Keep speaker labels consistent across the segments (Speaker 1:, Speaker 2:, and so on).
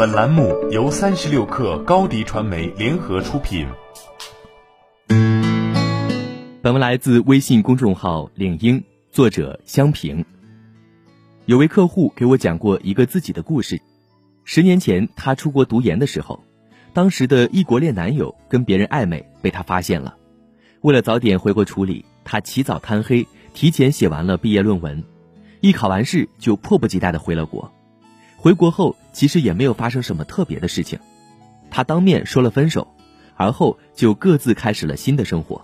Speaker 1: 本栏目由三十六氪高低传媒联合出品。
Speaker 2: 本文来自微信公众号“领英”，作者香平。有位客户给我讲过一个自己的故事。十年前，他出国读研的时候，当时的异国恋男友跟别人暧昧，被他发现了。为了早点回国处理，他起早贪黑，提前写完了毕业论文。一考完试，就迫不及待的回了国。回国后，其实也没有发生什么特别的事情，他当面说了分手，而后就各自开始了新的生活。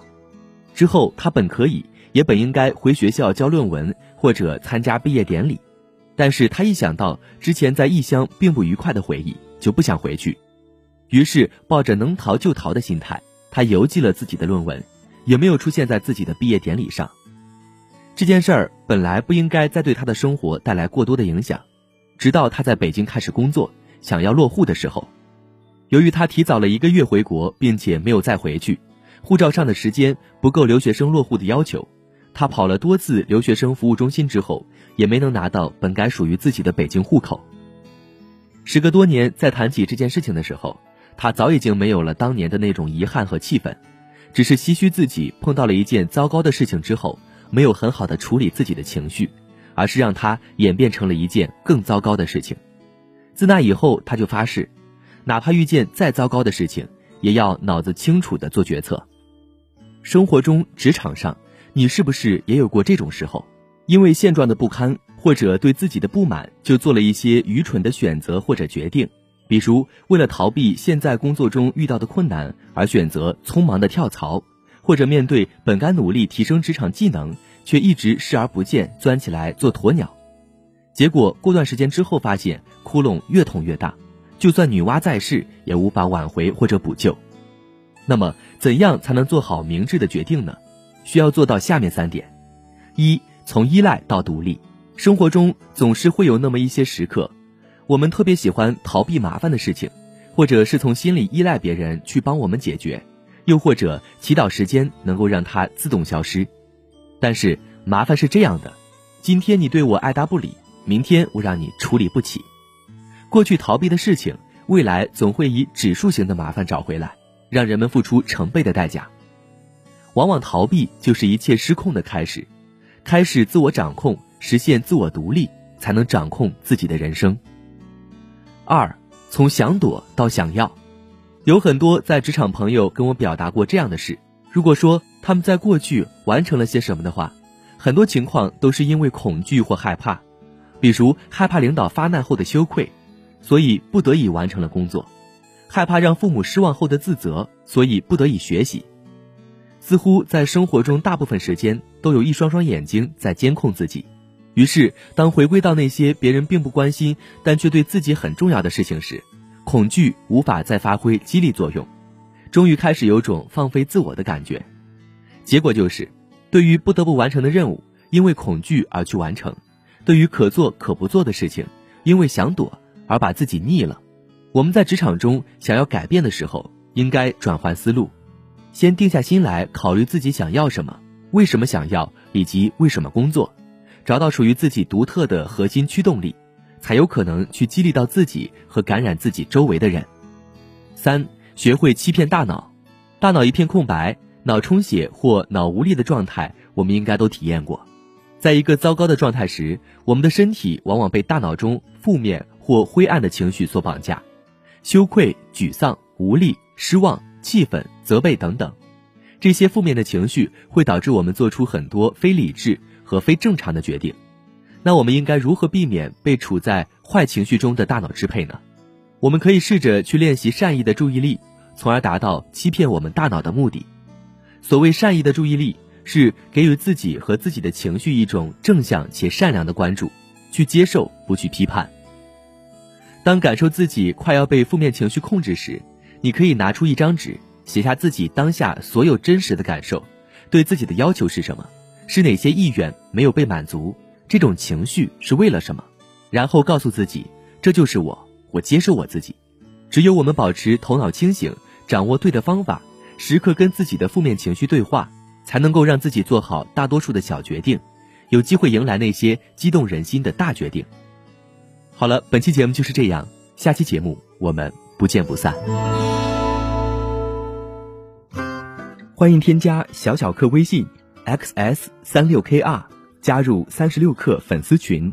Speaker 2: 之后，他本可以，也本应该回学校交论文或者参加毕业典礼，但是他一想到之前在异乡并不愉快的回忆，就不想回去。于是，抱着能逃就逃的心态，他邮寄了自己的论文，也没有出现在自己的毕业典礼上。这件事儿本来不应该再对他的生活带来过多的影响。直到他在北京开始工作，想要落户的时候，由于他提早了一个月回国，并且没有再回去，护照上的时间不够留学生落户的要求，他跑了多次留学生服务中心之后，也没能拿到本该属于自己的北京户口。时隔多年，在谈起这件事情的时候，他早已经没有了当年的那种遗憾和气愤，只是唏嘘自己碰到了一件糟糕的事情之后，没有很好的处理自己的情绪。而是让他演变成了一件更糟糕的事情。自那以后，他就发誓，哪怕遇见再糟糕的事情，也要脑子清楚的做决策。生活中、职场上，你是不是也有过这种时候？因为现状的不堪或者对自己的不满，就做了一些愚蠢的选择或者决定，比如为了逃避现在工作中遇到的困难而选择匆忙的跳槽，或者面对本该努力提升职场技能。却一直视而不见，钻起来做鸵鸟，结果过段时间之后发现窟窿越捅越大，就算女娲在世也无法挽回或者补救。那么，怎样才能做好明智的决定呢？需要做到下面三点：一、从依赖到独立。生活中总是会有那么一些时刻，我们特别喜欢逃避麻烦的事情，或者是从心里依赖别人去帮我们解决，又或者祈祷时间能够让它自动消失。但是麻烦是这样的，今天你对我爱答不理，明天我让你处理不起。过去逃避的事情，未来总会以指数型的麻烦找回来，让人们付出成倍的代价。往往逃避就是一切失控的开始，开始自我掌控，实现自我独立，才能掌控自己的人生。二，从想躲到想要，有很多在职场朋友跟我表达过这样的事。如果说他们在过去完成了些什么的话，很多情况都是因为恐惧或害怕，比如害怕领导发难后的羞愧，所以不得已完成了工作；害怕让父母失望后的自责，所以不得已学习。似乎在生活中大部分时间都有一双双眼睛在监控自己，于是当回归到那些别人并不关心但却对自己很重要的事情时，恐惧无法再发挥激励作用。终于开始有种放飞自我的感觉，结果就是，对于不得不完成的任务，因为恐惧而去完成；对于可做可不做的事情，因为想躲而把自己腻了。我们在职场中想要改变的时候，应该转换思路，先定下心来考虑自己想要什么，为什么想要，以及为什么工作，找到属于自己独特的核心驱动力，才有可能去激励到自己和感染自己周围的人。三。学会欺骗大脑，大脑一片空白、脑充血或脑无力的状态，我们应该都体验过。在一个糟糕的状态时，我们的身体往往被大脑中负面或灰暗的情绪所绑架，羞愧、沮丧、无力、失望、气愤、责备等等，这些负面的情绪会导致我们做出很多非理智和非正常的决定。那我们应该如何避免被处在坏情绪中的大脑支配呢？我们可以试着去练习善意的注意力，从而达到欺骗我们大脑的目的。所谓善意的注意力，是给予自己和自己的情绪一种正向且善良的关注，去接受，不去批判。当感受自己快要被负面情绪控制时，你可以拿出一张纸，写下自己当下所有真实的感受，对自己的要求是什么，是哪些意愿没有被满足，这种情绪是为了什么，然后告诉自己，这就是我。我接受我自己，只有我们保持头脑清醒，掌握对的方法，时刻跟自己的负面情绪对话，才能够让自己做好大多数的小决定，有机会迎来那些激动人心的大决定。好了，本期节目就是这样，下期节目我们不见不散。欢迎添加小小客微信 xs 三六 kr 加入三十六课粉丝群。